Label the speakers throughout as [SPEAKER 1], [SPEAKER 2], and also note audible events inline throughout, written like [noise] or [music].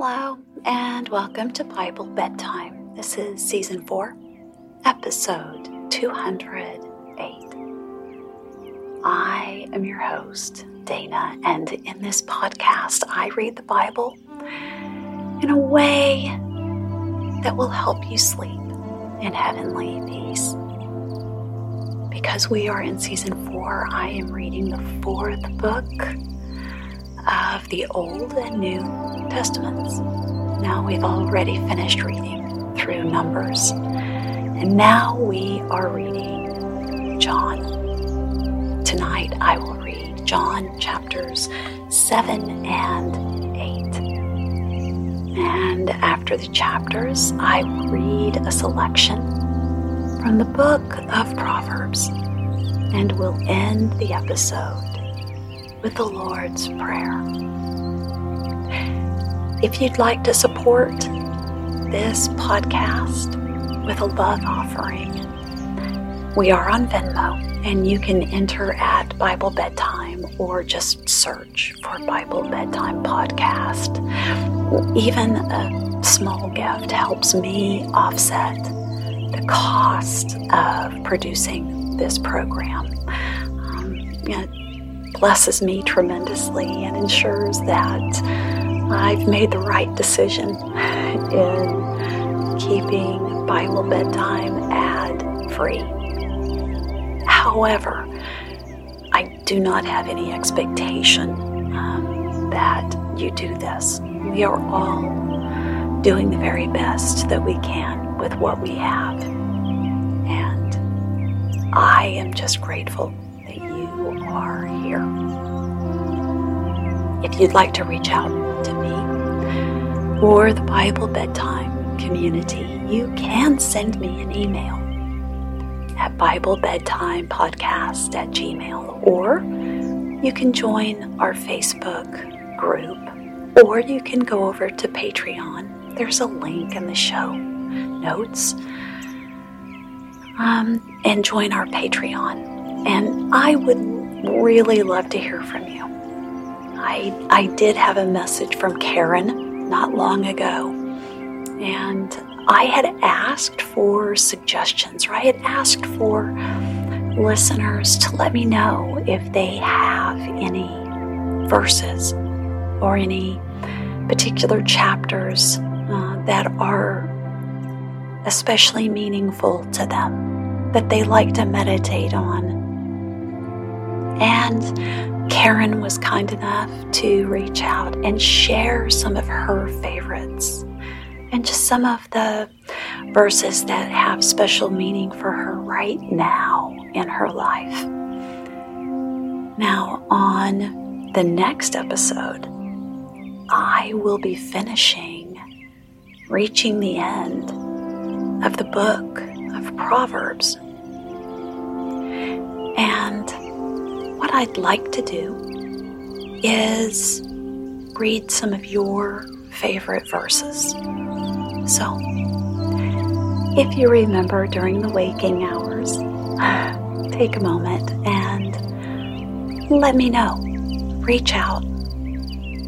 [SPEAKER 1] Hello, and welcome to Bible Bedtime. This is Season 4, Episode 208. I am your host, Dana, and in this podcast, I read the Bible in a way that will help you sleep in heavenly peace. Because we are in Season 4, I am reading the fourth book of the Old and New Testaments. Now we've already finished reading through Numbers, and now we are reading John. Tonight I will read John chapters 7 and 8. And after the chapters, I will read a selection from the book of Proverbs and we'll end the episode with the Lord's Prayer. If you'd like to support this podcast with a love offering, we are on Venmo and you can enter at Bible Bedtime or just search for Bible Bedtime Podcast. Even a small gift helps me offset the cost of producing this program. Um, know, blesses me tremendously and ensures that I've made the right decision in keeping Bible bedtime ad free. However, I do not have any expectation um, that you do this. We are all doing the very best that we can with what we have. And I am just grateful that you are here. If you'd like to reach out to me or the Bible Bedtime community, you can send me an email at BibleBedtimePodcast at gmail, or you can join our Facebook group, or you can go over to Patreon. There's a link in the show notes. Um, and join our Patreon. And I would really love to hear from you. I, I did have a message from Karen not long ago, and I had asked for suggestions, or I had asked for listeners to let me know if they have any verses or any particular chapters uh, that are especially meaningful to them, that they like to meditate on. And Karen was kind enough to reach out and share some of her favorites and just some of the verses that have special meaning for her right now in her life. Now, on the next episode, I will be finishing, reaching the end of the book of Proverbs. And what I'd like to do is read some of your favorite verses. So, if you remember during the waking hours, [sighs] take a moment and let me know. Reach out,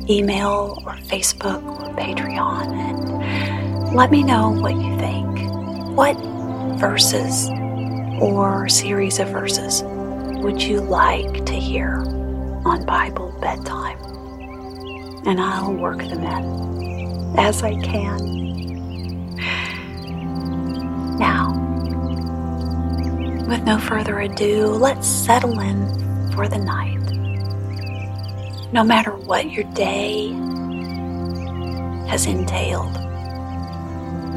[SPEAKER 1] email or Facebook or Patreon, and let me know what you think. What verses or series of verses would you like to hear on Bible bedtime? And I'll work them in as I can. Now, with no further ado, let's settle in for the night. No matter what your day has entailed,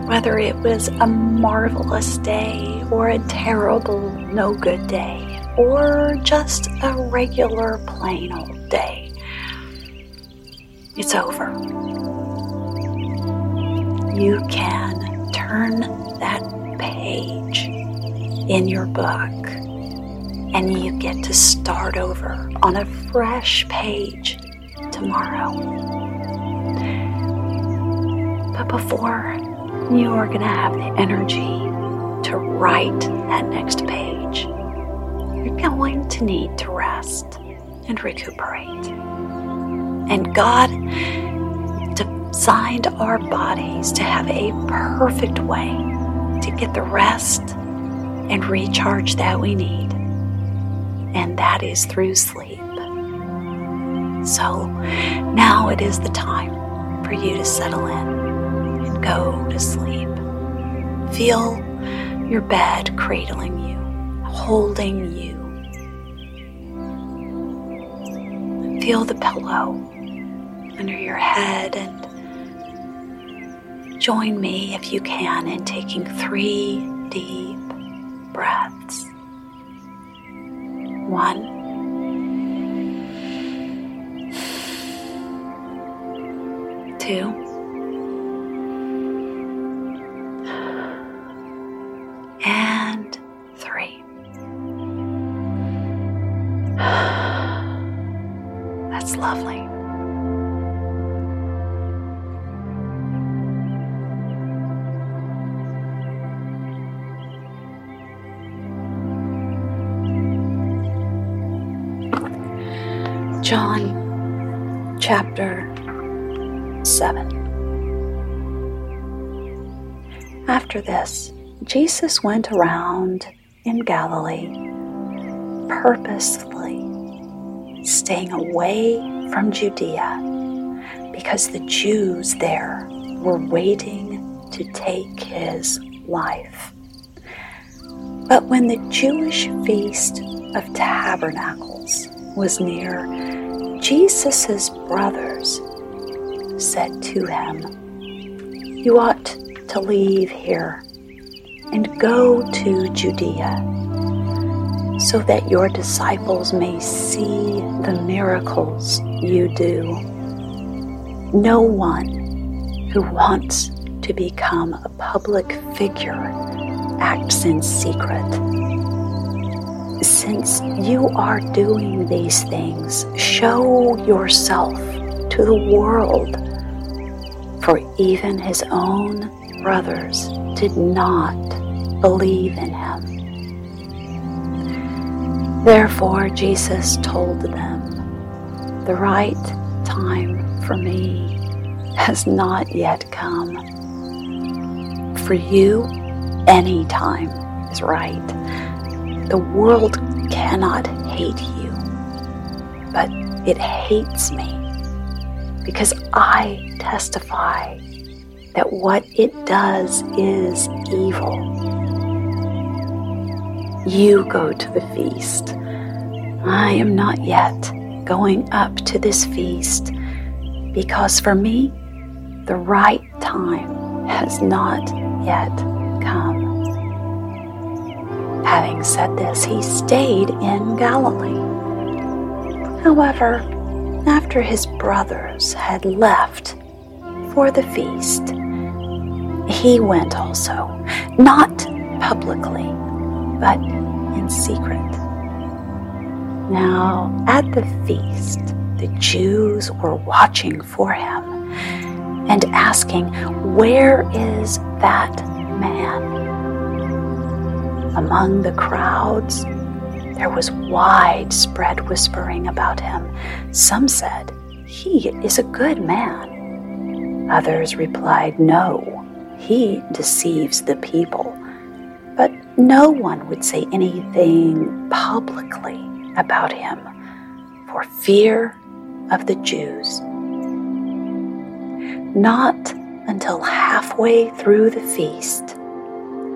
[SPEAKER 1] whether it was a marvelous day or a terrible, no good day or just a regular plain old day. It's over. You can turn that page in your book and you get to start over on a fresh page tomorrow. But before you are going to have the energy to write that next page, you're going to need to rest and recuperate. And God designed our bodies to have a perfect way to get the rest and recharge that we need, and that is through sleep. So now it is the time for you to settle in and go to sleep. Feel your bed cradling you, holding you. Feel the pillow under your head and join me if you can in taking three deep breaths. One. Two. John chapter 7. After this, Jesus went around in Galilee, purposely staying away from Judea because the Jews there were waiting to take his life. But when the Jewish feast of tabernacles was near, Jesus' brothers said to him, You ought to leave here and go to Judea so that your disciples may see the miracles you do. No one who wants to become a public figure acts in secret since you are doing these things, show yourself to the world. For even his own brothers did not believe in him. Therefore, Jesus told them, The right time for me has not yet come. For you, any time is right. The world cannot hate you, but it hates me because I testify that what it does is evil. You go to the feast. I am not yet going up to this feast because for me, the right time has not yet come. Having said this, he stayed in Galilee. However, after his brothers had left for the feast, he went also, not publicly, but in secret. Now, at the feast, the Jews were watching for him and asking, Where is that man? Among the crowds, there was widespread whispering about him. Some said, He is a good man. Others replied, No, he deceives the people. But no one would say anything publicly about him for fear of the Jews. Not until halfway through the feast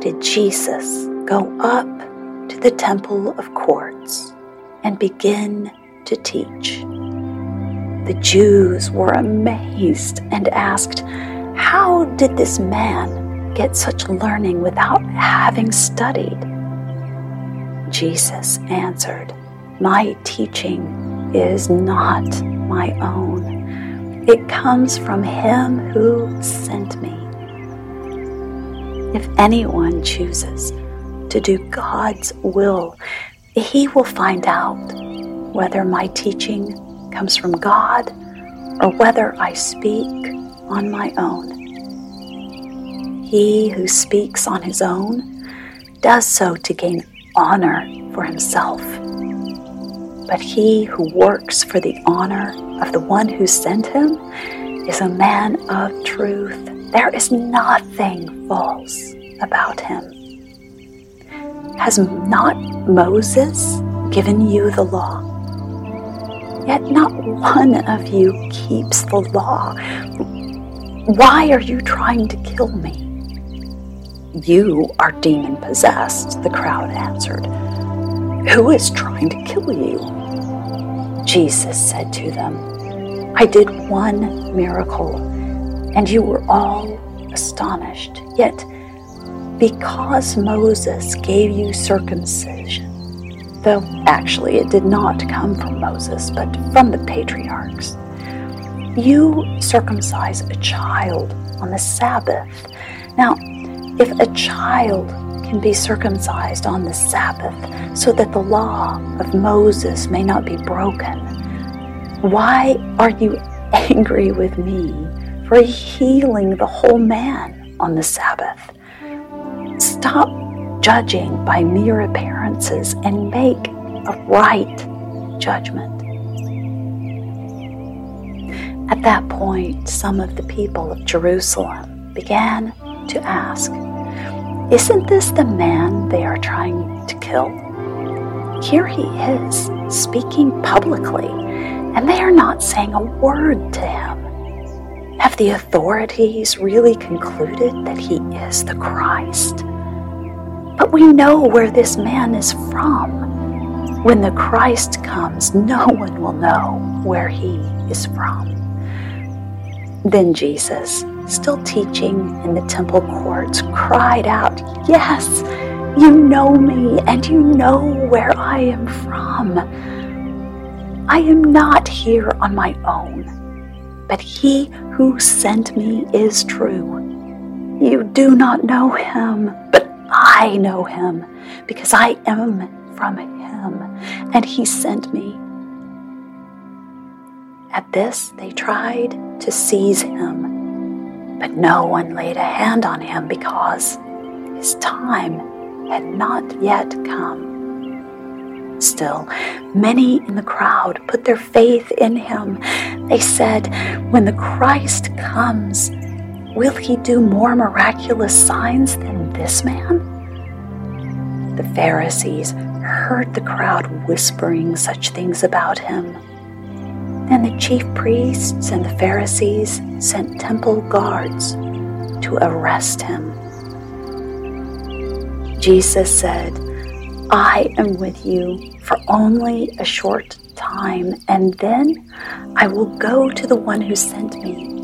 [SPEAKER 1] did Jesus go up to the Temple of Courts and begin to teach. The Jews were amazed and asked, How did this man get such learning without having studied? Jesus answered, My teaching is not my own. It comes from him who sent me. If anyone chooses to do God's will, he will find out whether my teaching comes from God or whether I speak on my own. He who speaks on his own does so to gain honor for himself. But he who works for the honor of the one who sent him is a man of truth. There is nothing false about him. Has not Moses given you the law? Yet not one of you keeps the law. Why are you trying to kill me? You are demon possessed, the crowd answered. Who is trying to kill you? Jesus said to them, I did one miracle, and you were all astonished. Yet, because Moses gave you circumcision, though actually it did not come from Moses, but from the patriarchs, you circumcise a child on the Sabbath. Now, if a child can be circumcised on the Sabbath so that the law of Moses may not be broken, why are you [laughs] angry with me for healing the whole man on the Sabbath? Stop judging by mere appearances and make a right judgment. At that point, some of the people of Jerusalem began to ask, Isn't this the man they are trying to kill? Here he is, speaking publicly, and they are not saying a word to him. Have the authorities really concluded that he is the Christ? But we know where this man is from. When the Christ comes, no one will know where he is from. Then Jesus, still teaching in the temple courts, cried out, Yes, you know me, and you know where I am from. I am not here on my own, but he who sent me is true. You do not know him, I know him, because I am from him, and he sent me. At this, they tried to seize him, but no one laid a hand on him because his time had not yet come. Still, many in the crowd put their faith in him. They said, When the Christ comes, will he do more miraculous signs than this man? The Pharisees heard the crowd whispering such things about him. Then the chief priests and the Pharisees sent temple guards to arrest him. Jesus said, I am with you for only a short time, and then I will go to the one who sent me.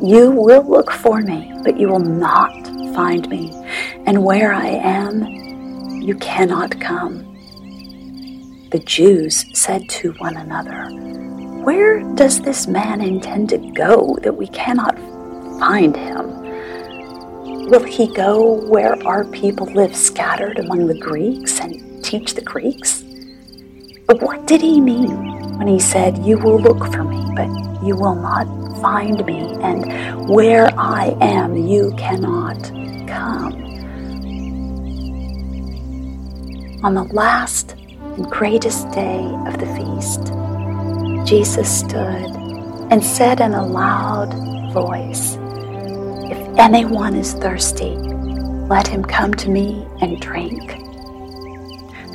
[SPEAKER 1] You will look for me, but you will not find me, and where I am, you cannot come. The Jews said to one another, Where does this man intend to go that we cannot find him? Will he go where our people live scattered among the Greeks and teach the Greeks? But what did he mean when he said, You will look for me, but you will not find me, and where I am, you cannot come? On the last and greatest day of the feast, Jesus stood and said in a loud voice, If anyone is thirsty, let him come to me and drink.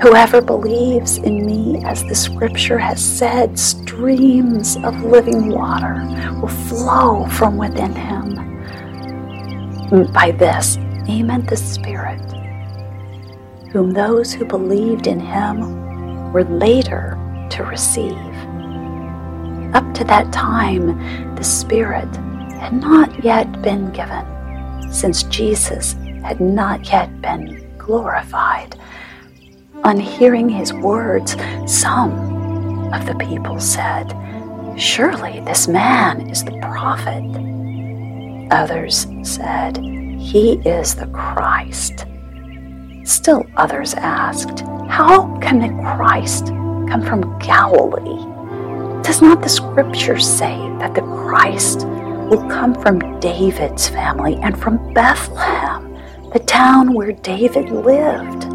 [SPEAKER 1] Whoever believes in me, as the scripture has said, streams of living water will flow from within him. By this, he meant the Spirit, whom those who believed in him were later to receive. Up to that time, the Spirit had not yet been given since Jesus had not yet been glorified. On hearing his words, some of the people said, Surely this man is the prophet. Others said, He is the Christ. Still others asked, How can the Christ come from Galilee? Does not the scripture say that the Christ will come from David's family and from Bethlehem, the town where David lived.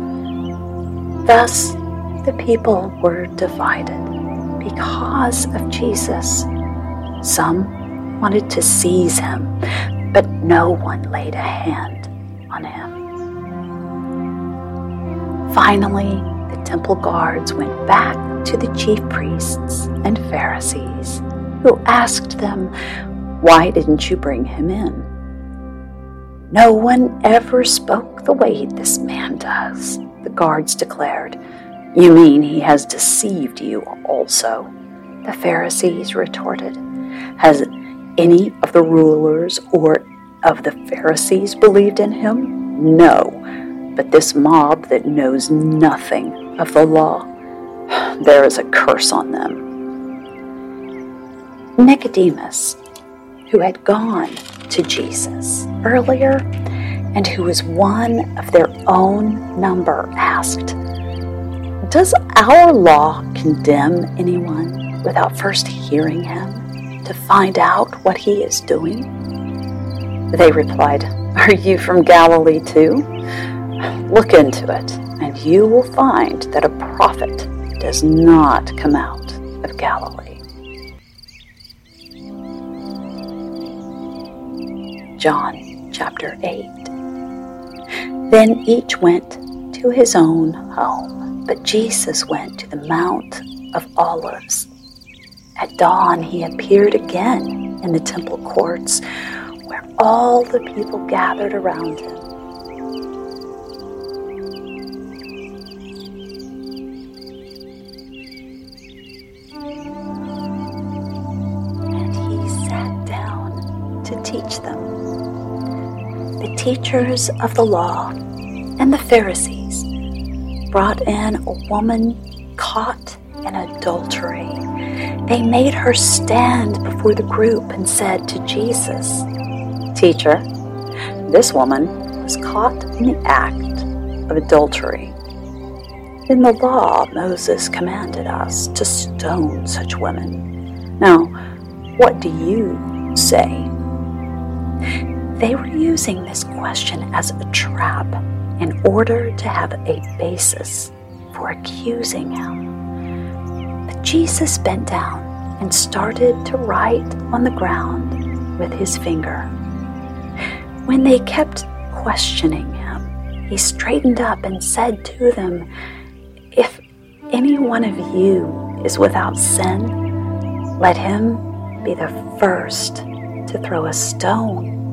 [SPEAKER 1] Thus, the people were divided because of Jesus. Some wanted to seize him, but no one laid a hand on him. Finally, the temple guards went back to the chief priests and Pharisees, who asked them, Why didn't you bring him in? No one ever spoke the way this man does, the guards declared. You mean he has deceived you also? The Pharisees retorted. Has any of the rulers or of the Pharisees believed in him? No, but this mob that knows nothing of the law, [sighs] there is a curse on them. Nicodemus, who had gone to Jesus earlier and who was one of their own number, asked, Does our law condemn anyone without first hearing him to find out what he is doing? They replied, Are you from Galilee too? Look into it, and you will find that a prophet does not come out of Galilee. John chapter 8. Then each went to his own home, but Jesus went to the Mount of Olives. At dawn, he appeared again in the temple courts where all the people gathered around him. And he sat down to teach them. The teachers of the law and the Pharisees brought in a woman caught in adultery. They made her stand before the group and said to Jesus, Teacher, this woman was caught in the act of adultery. In the law, Moses commanded us to stone such women. Now, what do you say? They were using this question as a trap in order to have a basis for accusing him. But Jesus bent down and started to write on the ground with his finger. When they kept questioning him, he straightened up and said to them, If any one of you is without sin, let him be the first to throw a stone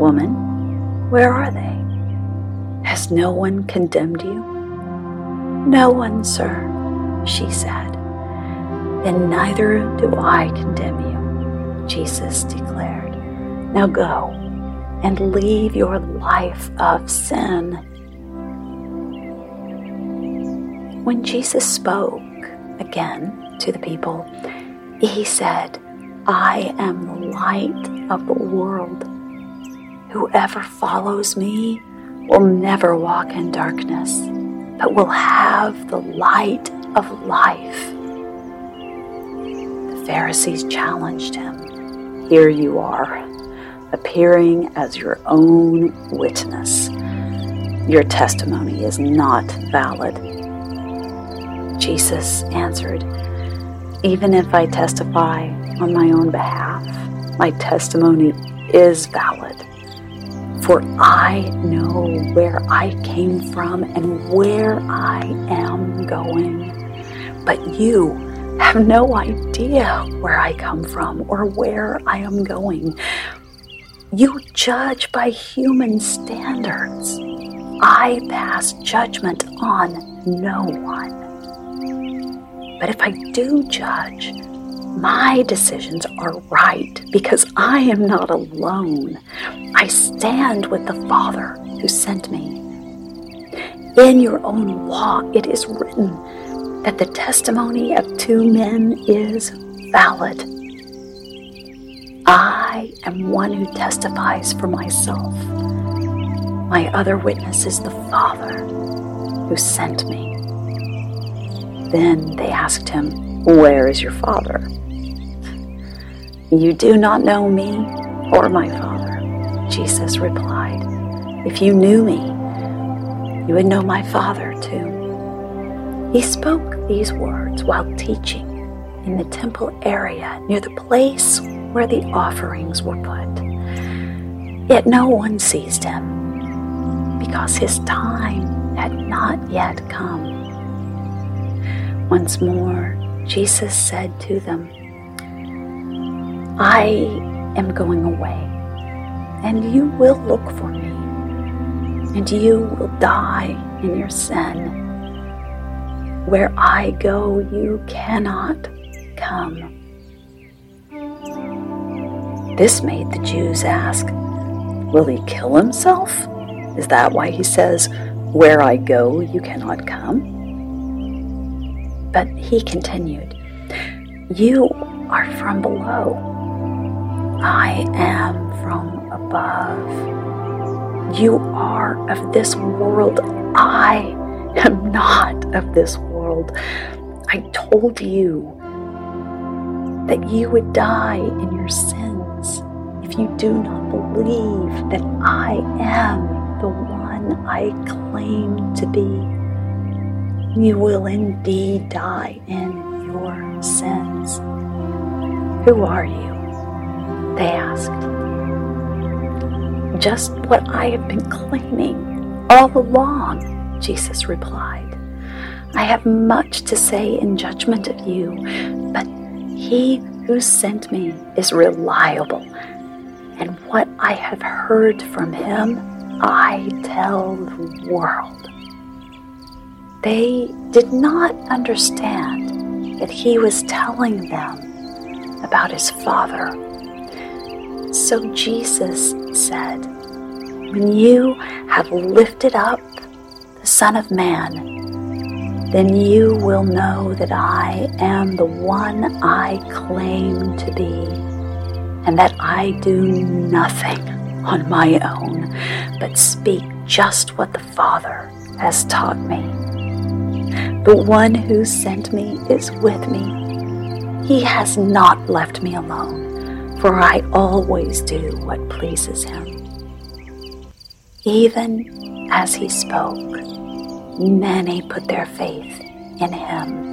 [SPEAKER 1] Woman, where are they? Has no one condemned you? No one, sir, she said. Then neither do I condemn you, Jesus declared. Now go and leave your life of sin. When Jesus spoke again to the people, he said, I am the light of the world. Whoever follows me will never walk in darkness, but will have the light of life. The Pharisees challenged him. Here you are appearing as your own witness. Your testimony is not valid. Jesus answered, Even if I testify on my own behalf, my testimony is valid. For I know where I came from and where I am going. But you have no idea where I come from or where I am going. You judge by human standards. I pass judgment on no one. But if I do judge, my decisions are right because I am not alone. I stand with the Father who sent me. In your own law, it is written that the testimony of two men is valid. I am one who testifies for myself. My other witness is the Father who sent me. Then they asked him, Where is your Father? You do not know me or my Father, Jesus replied. If you knew me, you would know my Father too. He spoke these words while teaching in the temple area near the place where the offerings were put. Yet no one seized him because his time had not yet come. Once more, Jesus said to them, I am going away, and you will look for me, and you will die in your sin. Where I go, you cannot come. This made the Jews ask, Will he kill himself? Is that why he says, Where I go, you cannot come? But he continued, You are from below. I am from above. You are of this world. I am not of this world. I told you that you would die in your sins if you do not believe that I am the one I claim to be, you will indeed die in your sins. Who are you? They asked. Just what I have been claiming all along, Jesus replied. I have much to say in judgment of you, but he who sent me is reliable and what I have heard from him, I tell the world. They did not understand that he was telling them about his Father. So Jesus said, When you have lifted up the Son of Man, then you will know that I am the one I claim to be and that I do nothing on my own, but speak just what the Father has taught me. The one who sent me is with me. He has not left me alone, for I always do what pleases him. Even as he spoke, many put their faith in him.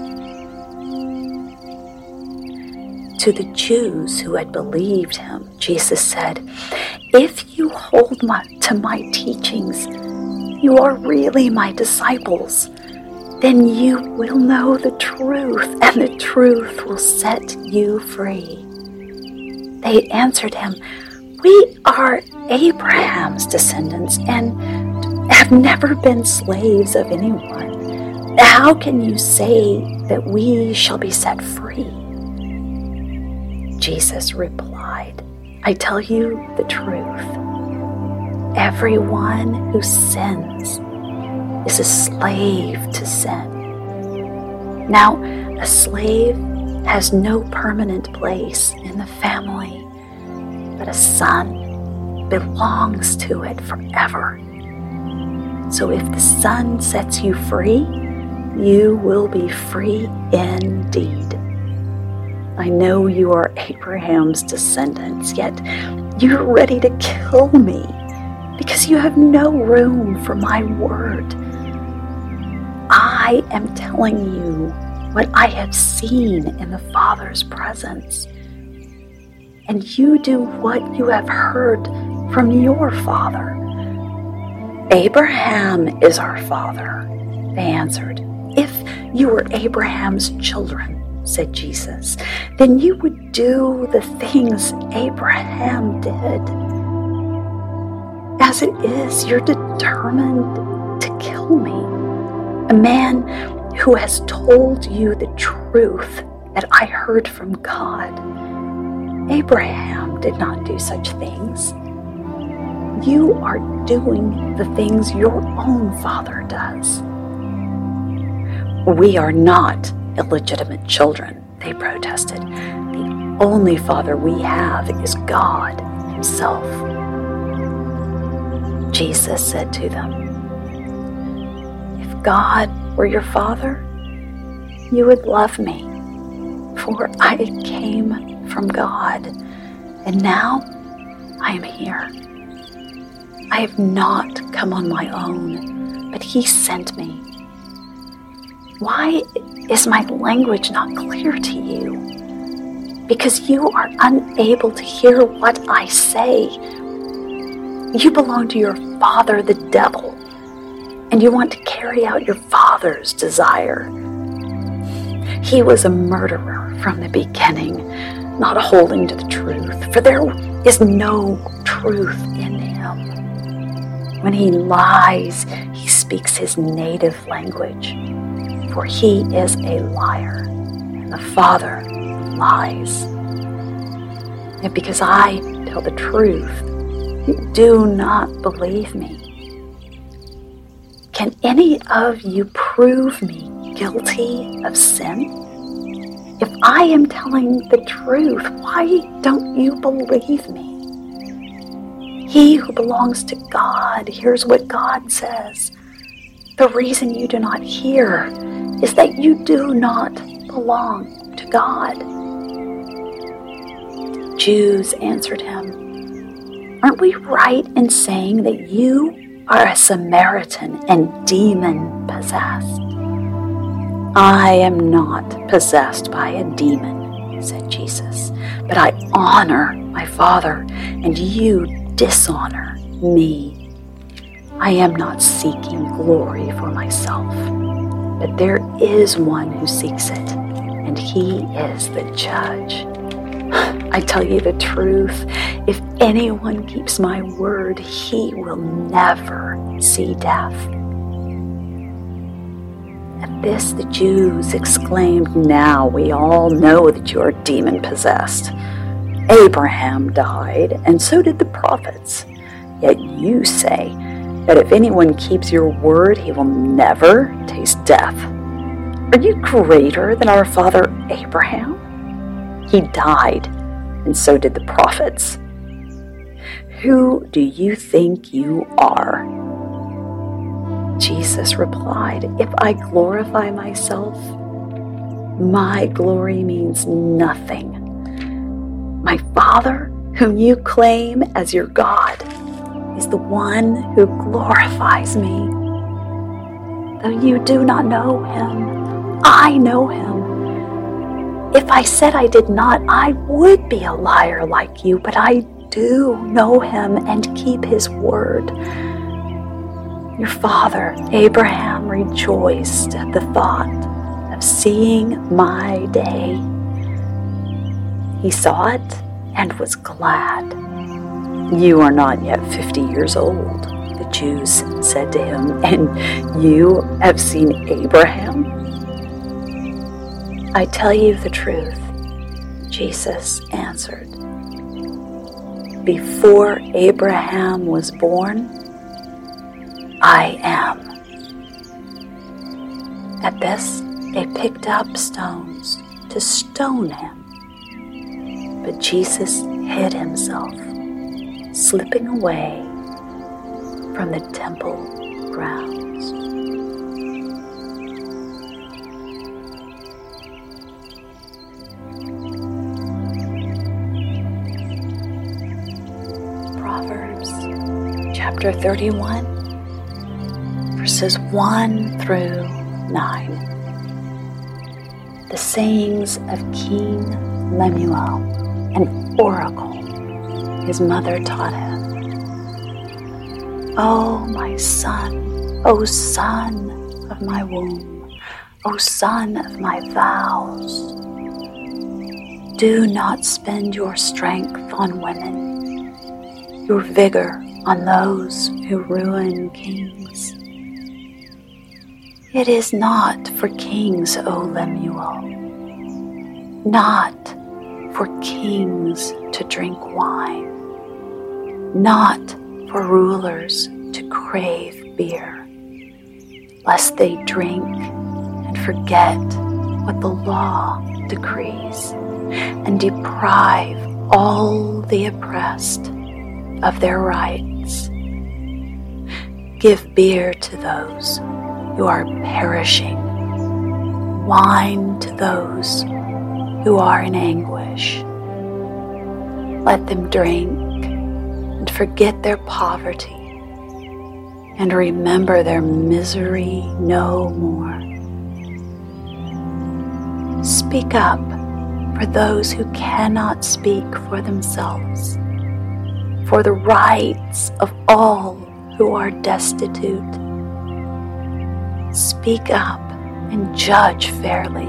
[SPEAKER 1] To the Jews who had believed him, Jesus said, If you hold my, to my teachings, you are really my disciples. Then you will know the truth, and the truth will set you free. They answered him, We are Abraham's descendants and have never been slaves of anyone. How can you say that we shall be set free? Jesus replied, I tell you the truth. Everyone who sins is a slave to sin. Now, a slave has no permanent place in the family, but a son belongs to it forever. So if the Son sets you free, you will be free indeed. I know you are Abraham's descendants, yet you're ready to kill me because you have no room for my word. I am telling you what I have seen in the Father's presence, and you do what you have heard from your father. Abraham is our father, they answered. If you were Abraham's children, said Jesus, then you would do the things Abraham did. As it is, you're determined to kill me. A man who has told you the truth that I heard from God. Abraham did not do such things. You are doing the things your own father does. We are not illegitimate children, they protested. The only Father we have is God Himself. Jesus said to them, God were your Father, you would love me, for I came from God, and now I am here. I have not come on my own, but He sent me. Why is my language not clear to you? because you are unable to hear what I say. You belong to your father, the devil, and you want to carry out your father's desire. He was a murderer from the beginning, not holding to the truth, for there is no truth in him. When he lies, he speaks his native language, for he is a liar, and the father lies. And because I tell the truth, you do not believe me. Can any of you prove me guilty of sin? If I am telling the truth, why don't you believe me? He who belongs to God hears what God says. The reason you do not hear is that you do not belong to God. Jews answered him, Aren't we right in saying that you are a Samaritan and demon possessed? I am not possessed by a demon, said Jesus, but I honor my Father, and you dishonor me. I am not seeking glory for myself, but there is one who seeks it, and he is the judge. I tell you the truth. If anyone keeps my word, he will never see death. At this, the Jews exclaimed, Now we all know that you are demon possessed. Abraham died, and so did the prophets. Yet you say that if anyone keeps your word, he will never taste death. Are you greater than our father Abraham? He died, and so did the prophets. Who do you think you are? Jesus replied, If I glorify myself, my glory means nothing. My Father, whom you claim as your God, is the one who glorifies me. Though you do not know him, I know him. If I said I did not, I would be a liar like you, but I do know him and keep his word. Your father, Abraham, rejoiced at the thought of seeing my day. He saw it and was glad. You are not yet fifty years old, the Jews said to him, and you have seen Abraham? I tell you the truth, Jesus answered. Before Abraham was born, I am. At this, they picked up stones to stone him. But Jesus hid himself, slipping away from the temple grounds. Chapter 31, verses 1 through 9. The sayings of King Lemuel, an oracle his mother taught him. O oh, my son, O oh, son of my womb, O oh, son of my vows, do not spend your strength on women, your vigor on those who ruin kings. It is not for kings, O Lemuel, not for kings to drink wine, not for rulers to crave beer, lest they drink and forget what the law decrees and deprive all the oppressed of their rights. Give beer to those who are perishing, wine to those who are in anguish. Let them drink and forget their poverty and remember their misery no more. Speak up for those who cannot speak for themselves, for the rights of all who are destitute. Speak up and judge fairly.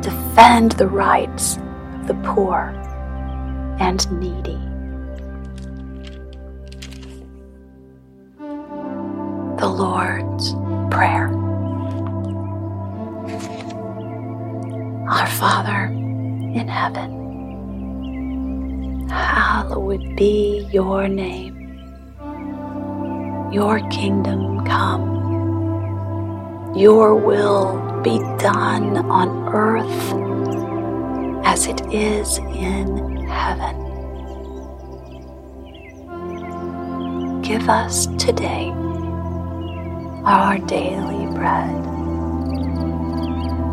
[SPEAKER 1] Defend the rights of the poor and needy. The Lord's Prayer. Our Father in heaven, hallowed be your name. Your kingdom come. Your will be done on earth as it is in heaven. Give us today our daily bread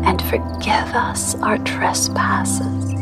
[SPEAKER 1] and forgive us our trespasses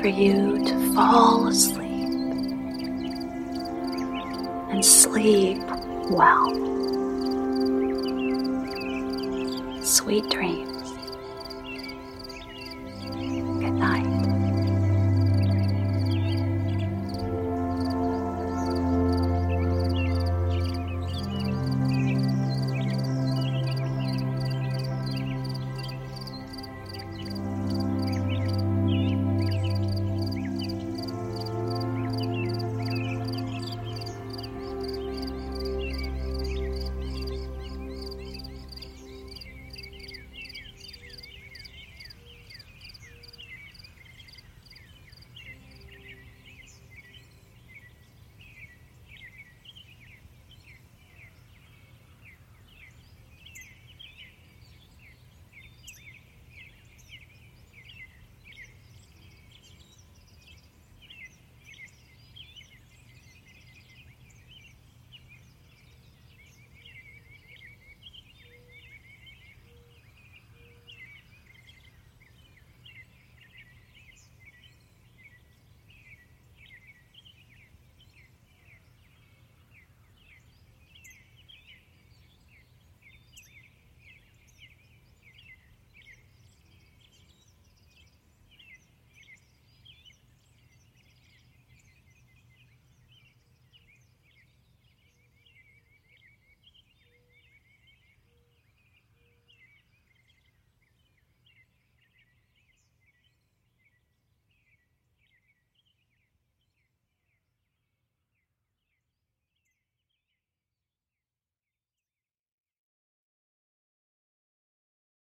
[SPEAKER 1] for you to fall asleep and sleep well. Sweet dreams.